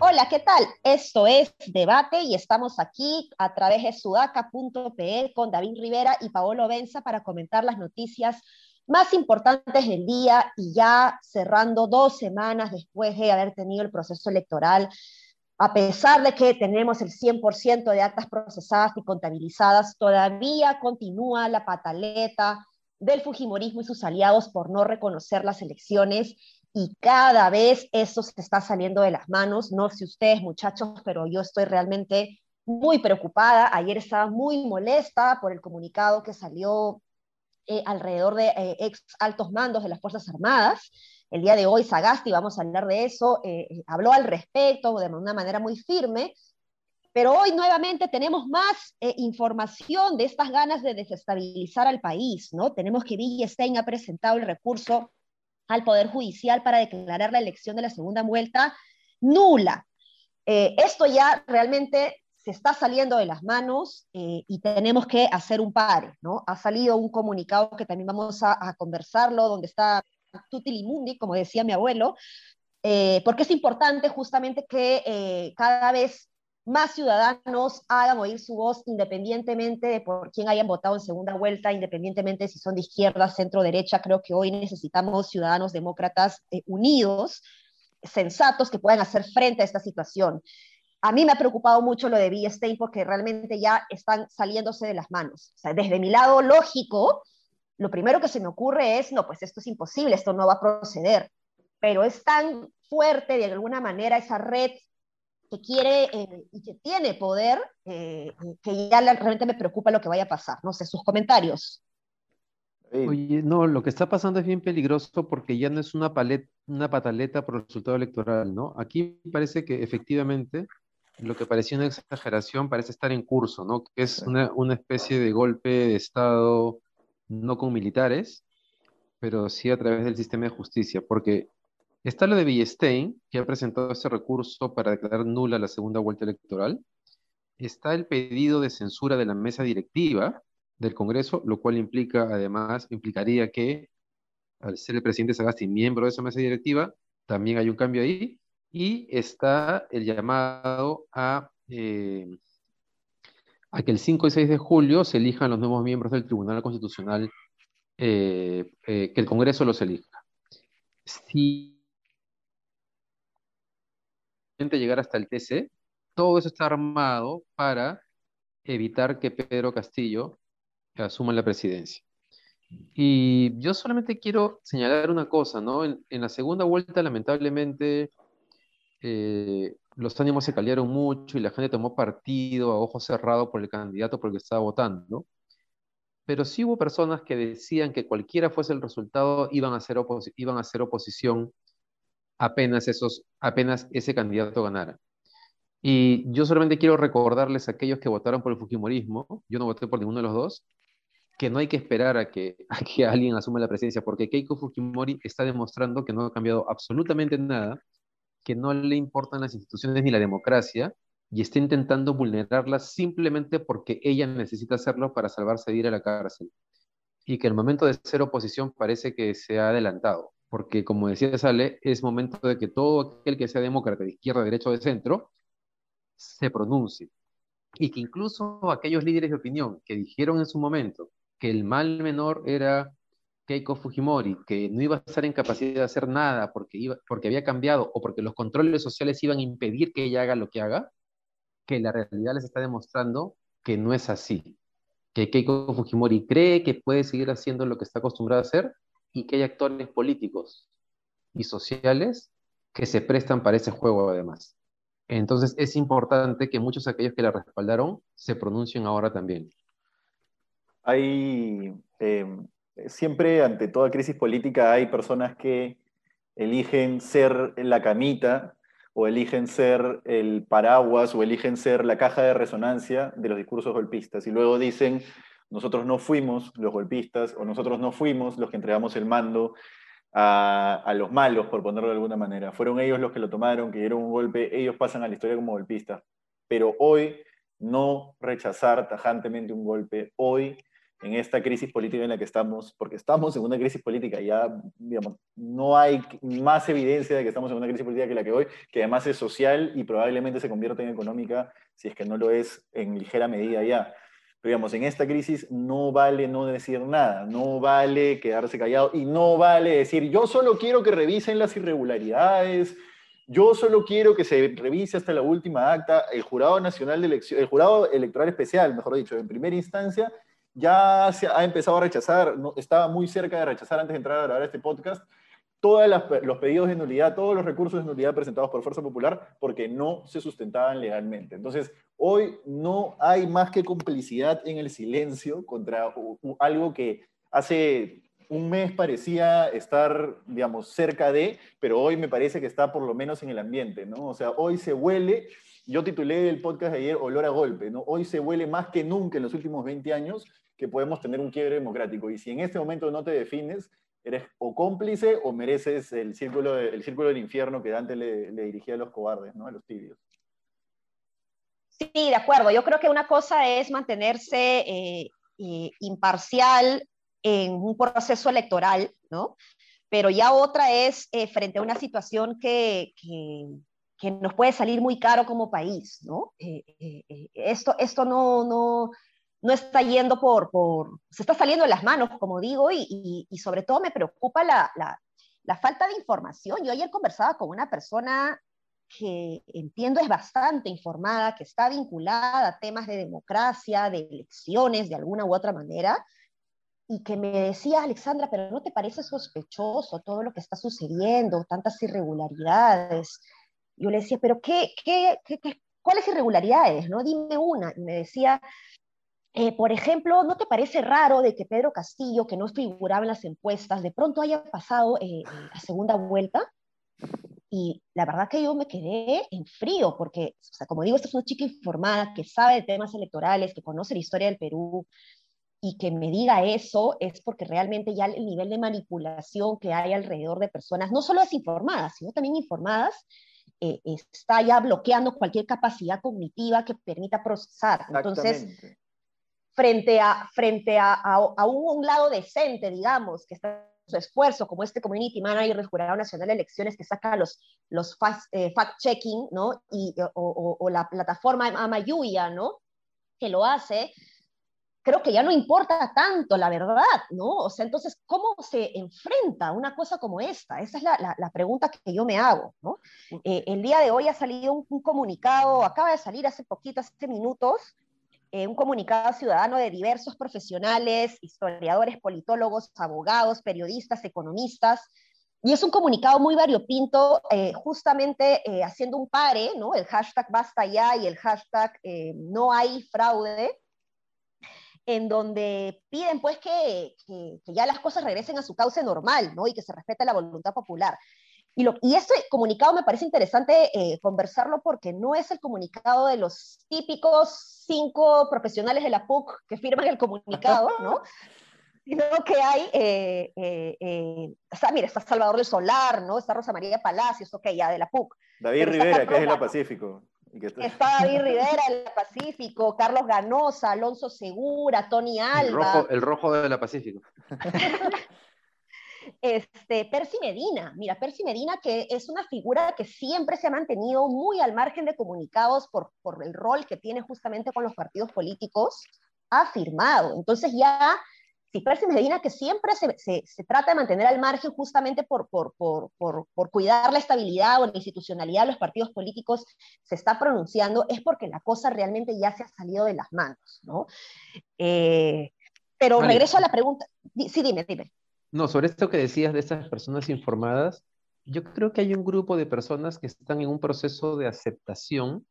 Hola, ¿qué tal? Esto es Debate y estamos aquí a través de sudaca.pe con David Rivera y Paolo Benza para comentar las noticias más importantes del día y ya cerrando dos semanas después de haber tenido el proceso electoral, a pesar de que tenemos el 100% de actas procesadas y contabilizadas, todavía continúa la pataleta del Fujimorismo y sus aliados por no reconocer las elecciones y cada vez eso se está saliendo de las manos. No sé ustedes, muchachos, pero yo estoy realmente muy preocupada. Ayer estaba muy molesta por el comunicado que salió eh, alrededor de eh, ex altos mandos de las Fuerzas Armadas. El día de hoy Sagasti, vamos a hablar de eso, eh, habló al respecto de una manera muy firme, pero hoy nuevamente tenemos más información de estas ganas de desestabilizar al país, ¿no? Tenemos que Stein ha presentado el recurso al Poder Judicial para declarar la elección de la segunda vuelta nula. Eh, esto ya realmente se está saliendo de las manos eh, y tenemos que hacer un pare, ¿no? Ha salido un comunicado que también vamos a, conversarlo, donde está Tutilimundi, como decía mi abuelo, eh, porque es importante justamente que cada vez más ciudadanos hagan oír su voz independientemente de por quién hayan votado en segunda vuelta, independientemente si son de izquierda, centro, derecha. Creo que hoy necesitamos ciudadanos demócratas eh, unidos, sensatos, que puedan hacer frente a esta situación. A mí me ha preocupado mucho lo de Stein porque realmente ya están saliéndose de las manos. O sea, desde mi lado lógico, lo primero que se me ocurre es, no, pues esto es imposible, esto no va a proceder. Pero es tan fuerte de alguna manera esa red que quiere eh, y que tiene poder, eh, que ya realmente me preocupa lo que vaya a pasar. No sé, sus comentarios. Oye, no, lo que está pasando es bien peligroso porque ya no es una, palet, una pataleta por el resultado electoral, ¿no? Aquí parece que efectivamente lo que parecía una exageración parece estar en curso, ¿no? Que es una, una especie de golpe de Estado, no con militares, pero sí a través del sistema de justicia, porque Está lo de Villestein, que ha presentado ese recurso para declarar nula la segunda vuelta electoral. Está el pedido de censura de la mesa directiva del Congreso, lo cual implica, además, implicaría que, al ser el presidente Sagasti miembro de esa mesa directiva, también hay un cambio ahí. Y está el llamado a, eh, a que el 5 y 6 de julio se elijan los nuevos miembros del Tribunal Constitucional, eh, eh, que el Congreso los elija. Si llegar hasta el TC, todo eso está armado para evitar que Pedro Castillo asuma la presidencia. Y yo solamente quiero señalar una cosa, ¿no? En, la segunda vuelta, lamentablemente, eh, los ánimos se caliaron mucho y la gente tomó partido a ojos cerrados por el candidato por el que estaba votando. Pero sí hubo personas que decían que cualquiera fuese el resultado, iban a hacer, iban a hacer oposición apenas, esos, apenas ese candidato ganara. Y yo solamente quiero recordarles a aquellos que votaron por el Fujimorismo, yo no voté por ninguno de los dos, que no hay que esperar a que, a que alguien asuma la presidencia, porque Keiko Fujimori está demostrando que no ha cambiado absolutamente nada, que no le importan las instituciones ni la democracia, y está intentando vulnerarlas simplemente porque ella necesita hacerlo para salvarse de ir a la cárcel. Y que el momento de ser oposición parece que se ha adelantado porque como decía Sale, es momento de que todo aquel que sea demócrata de izquierda, derecha o de centro se pronuncie. Y que incluso aquellos líderes de opinión que dijeron en su momento que el mal menor era Keiko Fujimori, que no iba a estar en capacidad de hacer nada porque, iba, porque había cambiado o porque los controles sociales iban a impedir que ella haga lo que haga, que la realidad les está demostrando que no es así. Que Keiko Fujimori cree que puede seguir haciendo lo que está acostumbrado a hacer y que hay actores políticos y sociales que se prestan para ese juego además. Entonces es importante que muchos de aquellos que la respaldaron se pronuncien ahora también. Hay, em, siempre ante toda crisis política hay personas que eligen ser la camita o eligen ser el paraguas o eligen ser la caja de resonancia de los discursos golpistas y luego dicen, nosotros no fuimos los golpistas o nosotros no fuimos los que entregamos el mando a, los malos, por ponerlo de alguna manera. Fueron ellos los que lo tomaron, que dieron un golpe, ellos pasan a la historia como golpistas. Pero hoy no rechazar tajantemente un golpe hoy en esta crisis política en la que estamos, porque estamos en una crisis política, ya digamos, no hay más evidencia de que estamos en una crisis política que la que hoy, que además es social y probablemente se convierta en económica, si es que no lo es en ligera medida ya. Pero digamos, en esta crisis no vale no decir nada, no vale quedarse callado y no vale decir, yo solo quiero que revisen las irregularidades, yo solo quiero que se revise hasta la última acta. El Jurado Nacional de Elección, el Jurado Electoral Especial, mejor dicho, en primera instancia, ya se ha empezado a rechazar, estaba muy cerca de rechazar antes de entrar a grabar este podcast, todos los pedidos de nulidad, todos los recursos de nulidad presentados por Fuerza Popular porque no se sustentaban legalmente. Entonces, hoy no hay más que complicidad en el silencio contra algo que hace un mes parecía estar, digamos, cerca de, pero hoy me parece que está por lo menos en el ambiente, ¿no? O sea, hoy se huele, yo titulé el podcast de ayer Olor a Golpe, ¿no? Hoy se huele más que nunca en los últimos 20 años que podemos tener un quiebre democrático. Y si en este momento no te defines, eres o cómplice o mereces el círculo, el círculo del infierno que Dante le, dirigía a los cobardes, ¿no? a los tibios. Sí, de acuerdo. Yo creo que una cosa es mantenerse eh, eh, imparcial en un proceso electoral, ¿no? Pero ya otra es eh, frente a una situación que, que, nos puede salir muy caro como país, ¿no? esto, esto no, no, no está yendo por, por, se está saliendo de las manos, como digo, y, y, sobre todo me preocupa la, la, la, falta de información. Yo ayer conversaba con una persona que entiendo es bastante informada, que está vinculada a temas de democracia, de elecciones, de alguna u otra manera, y que me decía, Alexandra, pero ¿no te parece sospechoso todo lo que está sucediendo, tantas irregularidades? Yo le decía, pero ¿qué, qué, qué, qué cuáles irregularidades? ¿no? Dime una. Y me decía, eh, por ejemplo, ¿no te parece raro de que Pedro Castillo, que no figuraba en las encuestas, de pronto haya pasado eh, a segunda vuelta? Y la verdad que yo me quedé en frío, porque, o sea, como digo, esta es una chica informada, que sabe de temas electorales, que conoce la historia del Perú, y que me diga eso es porque realmente ya el nivel de manipulación que hay alrededor de personas, no solo desinformadas, sino también informadas, está ya bloqueando cualquier capacidad cognitiva que permita procesar. Entonces, frente a, frente a, a, un, lado decente, digamos, que está su esfuerzo, como este Community Manager del Jurado Nacional de Elecciones que saca los, los eh, fact-checking, ¿no? Y, o, o, la plataforma Amayuya, ¿no? Que lo hace, creo que ya no importa tanto la verdad, ¿no? O sea, entonces, ¿cómo se enfrenta una cosa como esta? Esa es la, la, pregunta que yo me hago, ¿no? Eh, el día de hoy ha salido un, un, comunicado, acaba de salir hace poquito, hace minutos, eh, un comunicado ciudadano de diversos profesionales, historiadores, politólogos, abogados, periodistas, economistas, y es un comunicado muy variopinto, eh, justamente eh, haciendo un pare, ¿no? El hashtag basta ya y el hashtag no hay fraude, en donde piden pues que, que, que, ya las cosas regresen a su cauce normal, ¿no? Y que se respete la voluntad popular. Y, lo, y este comunicado me parece interesante eh, conversarlo porque no es el comunicado de los típicos cinco profesionales de la PUC que firman el comunicado, ¿no? sino que hay, eh, eh, está, mira, está Salvador del Solar, ¿no? Está Rosa María Palacios, ok, ya de la PUC. David Rivera, que es de la Pacífico. Está... David Rivera del Pacífico, Carlos Ganosa, Alonso Segura, Tony Alba. El rojo, el rojo de la Pacífico. Este, Percy Medina, mira, Percy Medina que es una figura que siempre se ha mantenido muy al margen de comunicados por, por el rol que tiene justamente con los partidos políticos, ha firmado. Entonces ya, si Percy Medina que siempre se, se, se trata de mantener al margen justamente por, por, por, por, cuidar la estabilidad o la institucionalidad de los partidos políticos, se está pronunciando, es porque la cosa realmente ya se ha salido de las manos, ¿no? Eh, pero regreso a la pregunta. Sí, dime, dime. No, sobre esto que decías de estas personas informadas, yo creo que hay un grupo de personas que están en un proceso de aceptación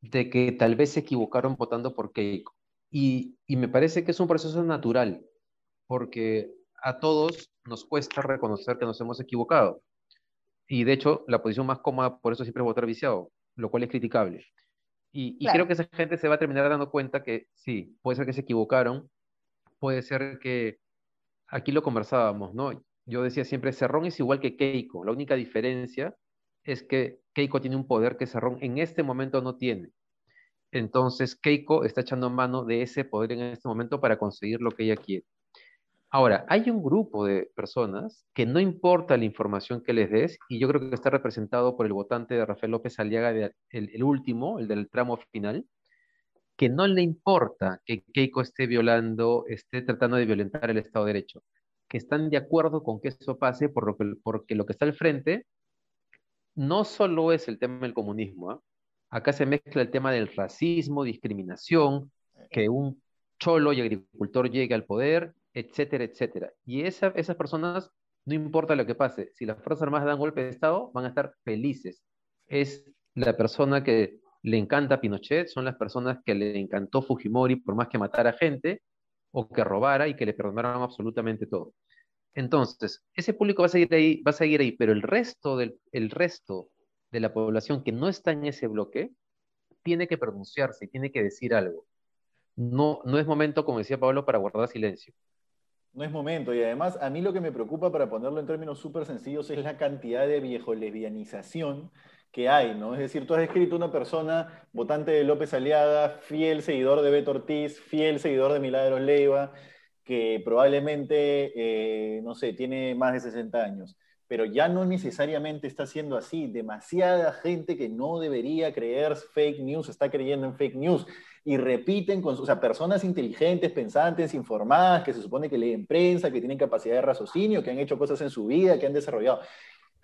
de que tal vez se equivocaron votando por Keiko. Y, y me parece que es un proceso natural, porque a todos nos cuesta reconocer que nos hemos equivocado. Y de hecho, la posición más cómoda por eso siempre es votar viciado, lo cual es criticable. Y, y creo que esa gente se va a terminar dando cuenta que sí, puede ser que se equivocaron, puede ser que aquí lo conversábamos, ¿no? Yo decía siempre, Cerrón es igual que Keiko. La única diferencia es que Keiko tiene un poder que Cerrón en este momento no tiene. Entonces Keiko está echando mano de ese poder en este momento para conseguir lo que ella quiere. Ahora, hay un grupo de personas que no importa la información que les des, y yo creo que está representado por el votante de Rafael López Aliaga, el, último, el del tramo final, que no le importa que Keiko esté violando, esté tratando de violentar el Estado de Derecho, que están de acuerdo con que eso pase por lo que, porque lo que está al frente no solo es el tema del comunismo, ¿ah? acá se mezcla el tema del racismo, discriminación, que un cholo y agricultor llegue al poder etcétera, etcétera. Y esas personas, no importa lo que pase, si las Fuerzas Armadas dan golpe de Estado, van a estar felices. Es la persona que le encanta Pinochet, son las personas que le encantó Fujimori por más que matara gente o que robara y que le perdonaron absolutamente todo. Entonces, ese público va a seguir ahí, va a seguir ahí, pero el resto, del, el resto de la población que no está en ese bloque tiene que pronunciarse, tiene que decir algo. No, no es momento, como decía Pablo, para guardar silencio. No es momento. Y además, a mí lo que me preocupa, para ponerlo en términos súper sencillos, es la cantidad de viejo lesbianización que hay, ¿no? Es decir, tú has escrito una persona, votante de López Aliaga, fiel seguidor de Beto Ortiz, fiel seguidor de Milagros Leiva, que probablemente, eh, no sé, tiene más de 60 años, pero ya no necesariamente está siendo así. Demasiada gente que no debería creer fake news está creyendo en fake news y repiten con, o sea, personas inteligentes, pensantes, informadas, que se supone que leen prensa, que tienen capacidad de raciocinio, que han hecho cosas en su vida, que han desarrollado.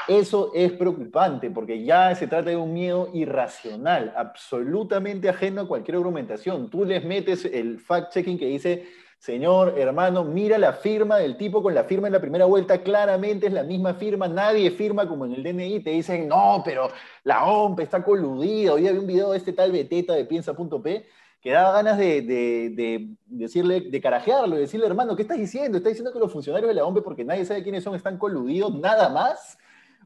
Eso es preocupante porque ya se trata de un miedo irracional, absolutamente ajeno a cualquier argumentación. Tú les metes el fact-checking que dice, señor, hermano, mira la firma del tipo con la firma en la primera vuelta, claramente es la misma firma, nadie firma como en el DNI, te dicen, no, pero la OMP está coludida, hoy había un video de este tal Beteta de piensa.p que daba ganas de, decirle, de carajearlo, de decirle, hermano, ¿qué estás diciendo? ¿Estás diciendo que los funcionarios de la OMP, porque nadie sabe quiénes son, están coludidos nada más?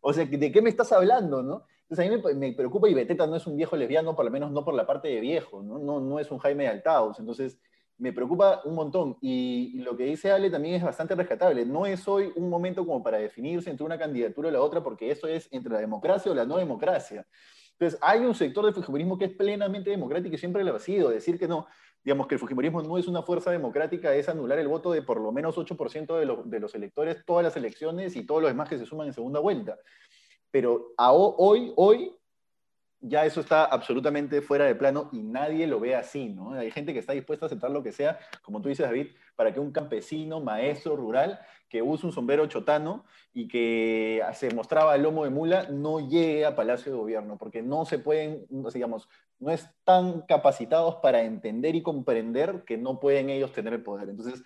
O sea, ¿de qué me estás hablando, no? Entonces a mí me, preocupa y Beteta no es un viejo lesbiano, por lo menos no por la parte de viejo, ¿no? No, no es un Jaime de Altaos. Entonces me preocupa un montón. Y, lo que dice Ale también es bastante rescatable. No es hoy un momento como para definirse entre una candidatura o la otra, porque eso es entre la democracia o la no democracia. Entonces, hay un sector del fujimorismo que es plenamente democrático y siempre lo ha sido. Decir que no, digamos que el fujimorismo no es una fuerza democrática, es anular el voto de por lo menos 8% de, de los electores, todas las elecciones y todos los demás que se suman en segunda vuelta. Pero hoy, hoy, ya eso está absolutamente fuera de plano y nadie lo ve así, ¿no? Hay gente que está dispuesta a aceptar lo que sea, como tú dices, David, para que un campesino, maestro rural, que usa un sombrero chotano y que se mostraba el lomo de mula, no llegue a Palacio de Gobierno, porque no se pueden, digamos, no están capacitados para entender y comprender que no pueden ellos tener el poder. Entonces,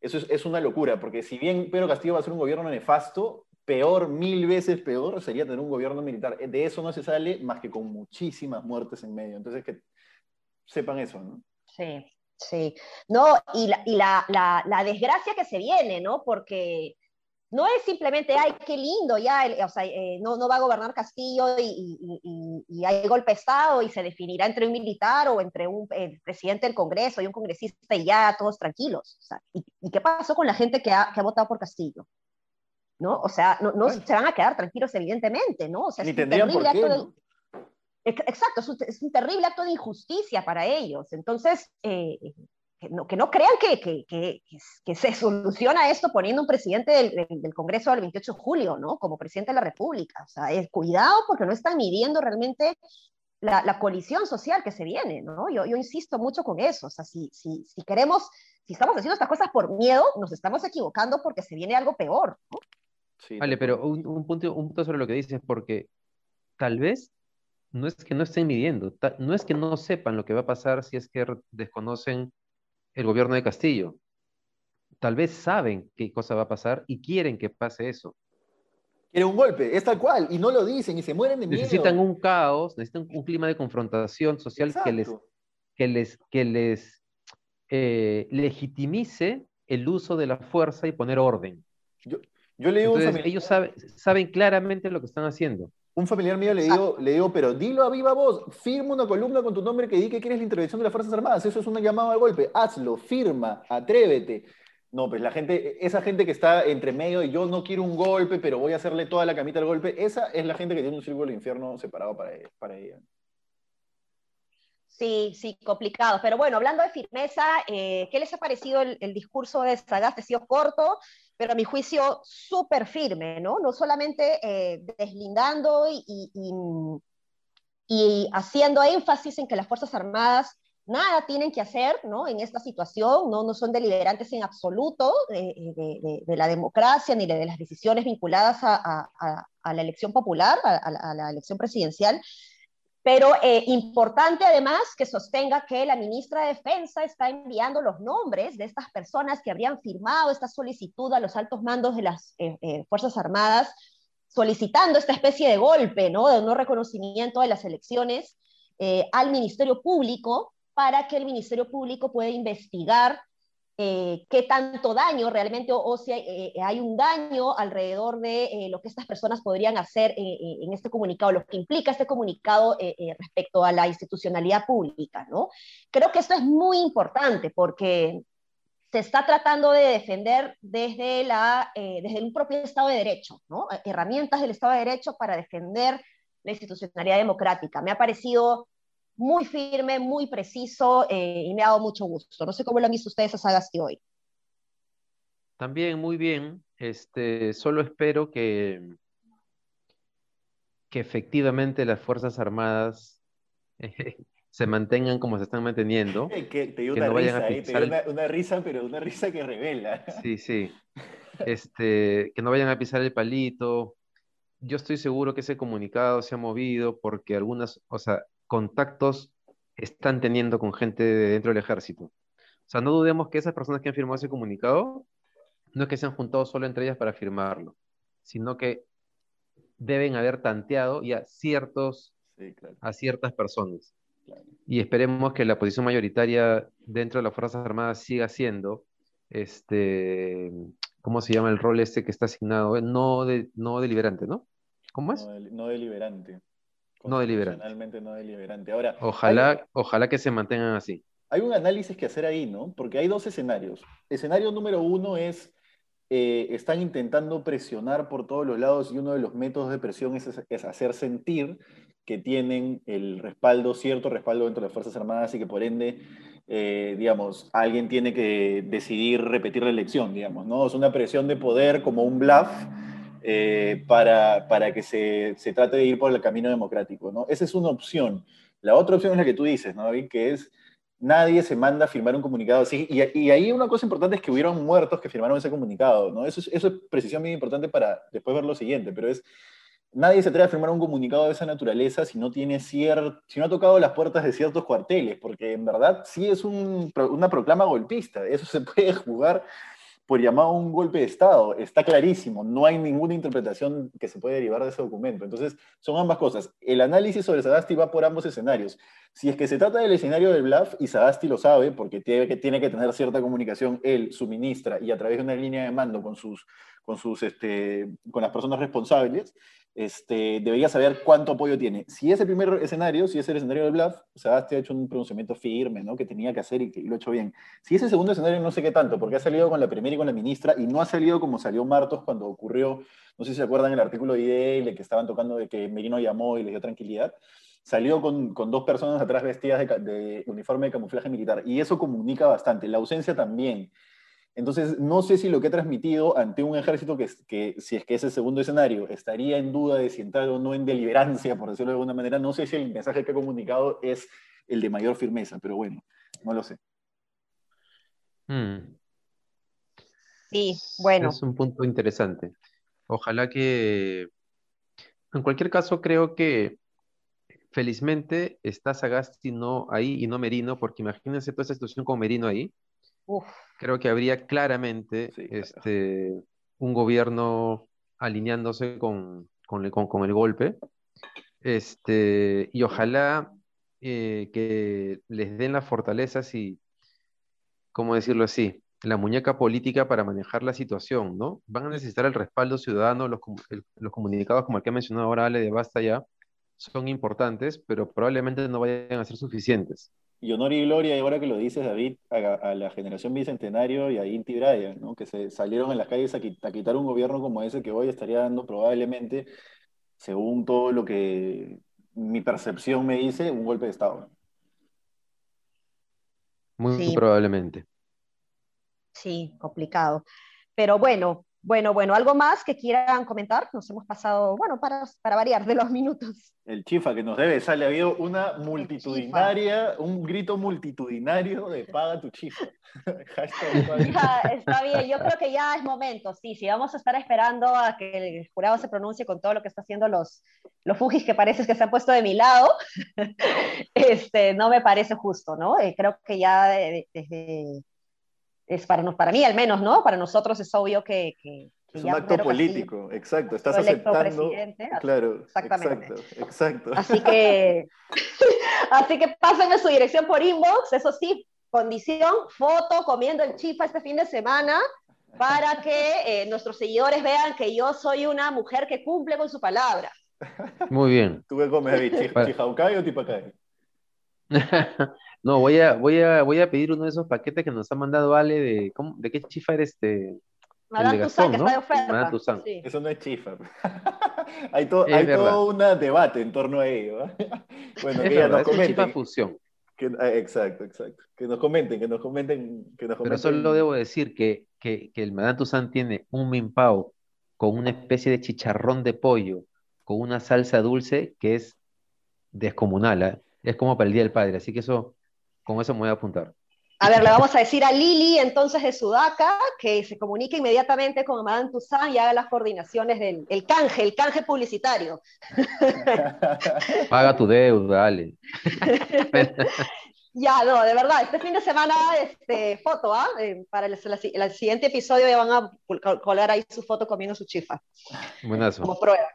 eso es, es una locura, porque si bien Pedro Castillo va a ser un gobierno nefasto, peor, mil veces peor, sería tener un gobierno militar. De eso no se sale más que con muchísimas muertes en medio. Entonces, que sepan eso, ¿no? Sí, sí. No, y la, y la, la, desgracia que se viene, ¿no? Porque no es simplemente, ay, qué lindo, ya, o sea, eh, no, no va a gobernar Castillo y, y, y, hay golpe Estado y se definirá entre un militar o entre un presidente del Congreso y un congresista y ya todos tranquilos. O sea, ¿y, qué pasó con la gente que ha, que ha votado por Castillo? ¿No? O sea, no, no se van a quedar tranquilos, evidentemente, ¿no? O sea, es un terrible acto de... Exacto, es un, terrible acto de injusticia para ellos. Entonces, eh, que, no, que, no, crean que, que, que, se soluciona esto poniendo un presidente del, del, Congreso del 28 de julio, ¿no? Como presidente de la República. O sea, es, cuidado porque no están midiendo realmente la, la, colisión social que se viene, ¿no? Yo, yo insisto mucho con eso. O sea, si, si, si queremos, si estamos haciendo estas cosas por miedo, nos estamos equivocando porque se viene algo peor, ¿no? Vale, pero un, un, punto, un punto sobre lo que dices, porque tal vez no es que no estén midiendo, no es que no sepan lo que va a pasar si es que desconocen el gobierno de Castillo. Tal vez saben qué cosa va a pasar y quieren que pase eso. Quieren un golpe, es tal cual, y no lo dicen y se mueren de miedo. Necesitan un caos, necesitan un clima de confrontación social que les, que les, que les eh, legitimice el uso de la fuerza y poner orden. Yo, yo le digo ellos saben, claramente lo que están haciendo. Un familiar mío le digo, le digo, pero dilo a viva voz, firma una columna con tu nombre que diga que quieres la intervención de las Fuerzas Armadas, eso es una llamada al golpe, hazlo, firma, atrévete. No, pues la gente, esa gente que está entre medio de yo no quiero un golpe, pero voy a hacerle toda la camita al golpe, esa es la gente que tiene un círculo de infierno separado para ella. Para ella. Sí, sí, complicado. Pero bueno, hablando de firmeza, eh, ¿qué les ha parecido el, discurso de Sagasti? Ha sido corto, pero a mi juicio súper firme, ¿no? No solamente eh, deslindando y, y, haciendo énfasis en que las Fuerzas Armadas nada tienen que hacer ¿no? en esta situación, no, no son deliberantes en absoluto de, la democracia ni de las decisiones vinculadas a, la elección popular, a, la elección presidencial, pero eh, importante además que sostenga que la ministra de Defensa está enviando los nombres de estas personas que habrían firmado esta solicitud a los altos mandos de las eh, eh, Fuerzas Armadas, solicitando esta especie de golpe, ¿no? De no reconocimiento de las elecciones al Ministerio Público para que el Ministerio Público pueda investigar eh, qué tanto daño realmente o, si eh, hay, un daño alrededor de eh, lo que estas personas podrían hacer en este comunicado, lo que implica este comunicado respecto a la institucionalidad pública, ¿no? Creo que esto es muy importante porque se está tratando de defender desde, la, desde un propio Estado de Derecho, ¿no? Herramientas del Estado de Derecho para defender la institucionalidad democrática. Me ha parecido muy firme, muy preciso eh, y me ha dado mucho gusto. No sé cómo lo han visto ustedes a Sagasti hoy. También muy bien. Este, solo espero que, que efectivamente las Fuerzas Armadas se mantengan como se están manteniendo. Que, te dio una, risa, te una, risa, pero una risa que revela. Sí, sí. Este, que no vayan a pisar el palito. Yo estoy seguro que ese comunicado se ha movido porque algunas, o sea, contactos están teniendo con gente de dentro del ejército. O sea, no dudemos que esas personas que han firmado ese comunicado no es que se han juntado solo entre ellas para firmarlo, sino que deben haber tanteado ya ciertos, a ciertas personas. Y esperemos que la posición mayoritaria dentro de las Fuerzas Armadas siga siendo, este, ¿cómo se llama el rol este que está asignado? No, de, no deliberante, ¿no? ¿Cómo es? no deliberante. No deliberante. no deliberante. Ahora, ojalá, ojalá que se mantengan así. Hay un análisis que hacer ahí, ¿no? Porque hay dos escenarios. Escenario número uno es, eh, están intentando presionar por todos los lados y uno de los métodos de presión es, hacer sentir que tienen el respaldo, cierto respaldo dentro de las Fuerzas Armadas y que por ende, eh, digamos, alguien tiene que decidir repetir la elección, digamos, ¿no? Es una presión de poder como un bluff eh, para, para, que se, se, trate de ir por el camino democrático. ¿no? Esa es una opción. La otra opción es la que tú dices, ¿no, David? Que es nadie se manda a firmar un comunicado así. Y, ahí una cosa importante es que hubieron muertos que firmaron ese comunicado, ¿no? Eso es, eso es precisión muy importante para después ver lo siguiente, pero es, nadie se atreve a firmar un comunicado de esa naturaleza si no tiene cier, si no ha tocado las puertas de ciertos cuarteles, porque en verdad sí es un, una proclama golpista, eso se puede jugar por llamado un golpe de Estado. Está clarísimo, no hay ninguna interpretación que se puede derivar de ese documento. Entonces, son ambas cosas. El análisis sobre Sagasti va por ambos escenarios. Si es que se trata del escenario del bluff, y Sagasti lo sabe, porque tiene que, tiene que tener cierta comunicación, él suministra y a través de una línea de mando con, sus, con, sus, este, con las personas responsables, este, debería saber cuánto apoyo tiene. Si es el primer escenario, si es el escenario del bluff, Sagasti ha hecho un pronunciamiento firme, ¿no? que tenía que hacer y, lo ha hecho bien. Si es el segundo escenario, no sé qué tanto, porque ha salido con la primera y con la ministra y no ha salido como salió Martos cuando ocurrió, no sé si se acuerdan el artículo de IDL que estaban tocando de que Merino llamó y le dio tranquilidad. Salió con, con dos personas atrás vestidas de, de uniforme de camuflaje militar y eso comunica bastante. La ausencia también entonces, no sé si lo que he transmitido ante un ejército que, que, si es que ese segundo escenario estaría en duda de si entrar o no en deliberancia, por decirlo de alguna manera, no sé si el mensaje que he comunicado es el de mayor firmeza, pero bueno, no lo sé. Hmm. Sí, bueno. Es un punto interesante. Ojalá que, en cualquier caso, creo que felizmente está Sagasti no ahí y no Merino, porque imagínense toda esa situación con Merino ahí Creo que habría claramente este, un gobierno alineándose con, con, el, golpe. Este, y ojalá eh, que les den las fortalezas y, ¿cómo decirlo así? La muñeca política para manejar la situación, ¿no? Van a necesitar el respaldo ciudadano, los, los comunicados como el que ha mencionado ahora Ale de Basta ya, son importantes, pero probablemente no vayan a ser suficientes y honor y gloria, y ahora que lo dices, David, a, la generación bicentenario y a Inti Bryan, ¿no? que se salieron en las calles a, quitar un gobierno como ese que hoy estaría dando probablemente, según todo lo que mi percepción me dice, un golpe de Estado. Muy probablemente. Sí, complicado. Pero bueno, bueno, bueno, ¿algo más que quieran comentar? Nos hemos pasado, bueno, para, para variar de los minutos. El chifa que nos debe, sale, ha habido una multitudinaria, un grito multitudinario de paga tu chifa. está bien, yo creo que ya es momento, sí, sí, vamos a estar esperando a que el jurado se pronuncie con todo lo que está haciendo los, los fugis que parece que se han puesto de mi lado, este, no me parece justo, ¿no? Eh, creo que ya desde es para, para mí al menos, ¿no? Para nosotros es obvio que... que, es un acto político, exacto, estás aceptando... Claro, exactamente. Exacto, exacto. Así que, así que pásenme su dirección por inbox, eso sí, condición, foto comiendo el chifa este fin de semana, para que eh, nuestros seguidores vean que yo soy una mujer que cumple con su palabra. Muy bien. ¿Tú qué comes, ¿Chijaucay o tipacay? No, voy a, voy a, voy a pedir uno de esos paquetes que nos ha mandado Ale de, ¿cómo, ¿de qué chifa eres este? Madame Tussauds, que está de oferta. Eso no es chifa. hay todo, hay todo un debate en torno a ello. ¿eh? bueno, que ya nos comenten. chifa fusión. Ah, exacto, exacto. Que nos comenten, que nos comenten, que nos comenten. Pero solo debo decir que, que, que el Madame Tussauds tiene un mimpao con una especie de chicharrón de pollo, con una salsa dulce que es descomunal. ¿eh? Es como para el Día del Padre, así que eso con eso me voy a apuntar. A ver, le vamos a decir a Lili, entonces de Sudaca, que se comunique inmediatamente con Madame Toussaint y haga las coordinaciones del el canje, el canje publicitario. Paga tu deuda, dale. ya, no, de verdad, este fin de semana, este, foto, ¿ah? Eh, para el, el, siguiente episodio ya van a colgar ahí su foto comiendo su chifa. Buenazo. Como prueba.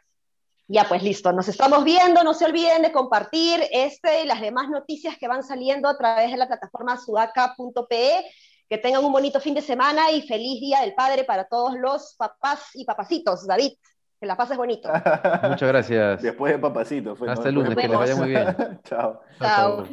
Ya, pues listo, nos estamos viendo, no se olviden de compartir este y las demás noticias que van saliendo a través de la plataforma sudaca.pe. Que tengan un bonito fin de semana y feliz Día del Padre para todos los papás y papacitos. David, que la pases bonito. Muchas gracias. Después de papacitos. Hasta el lunes, que les vaya muy bien. Chao. Chao.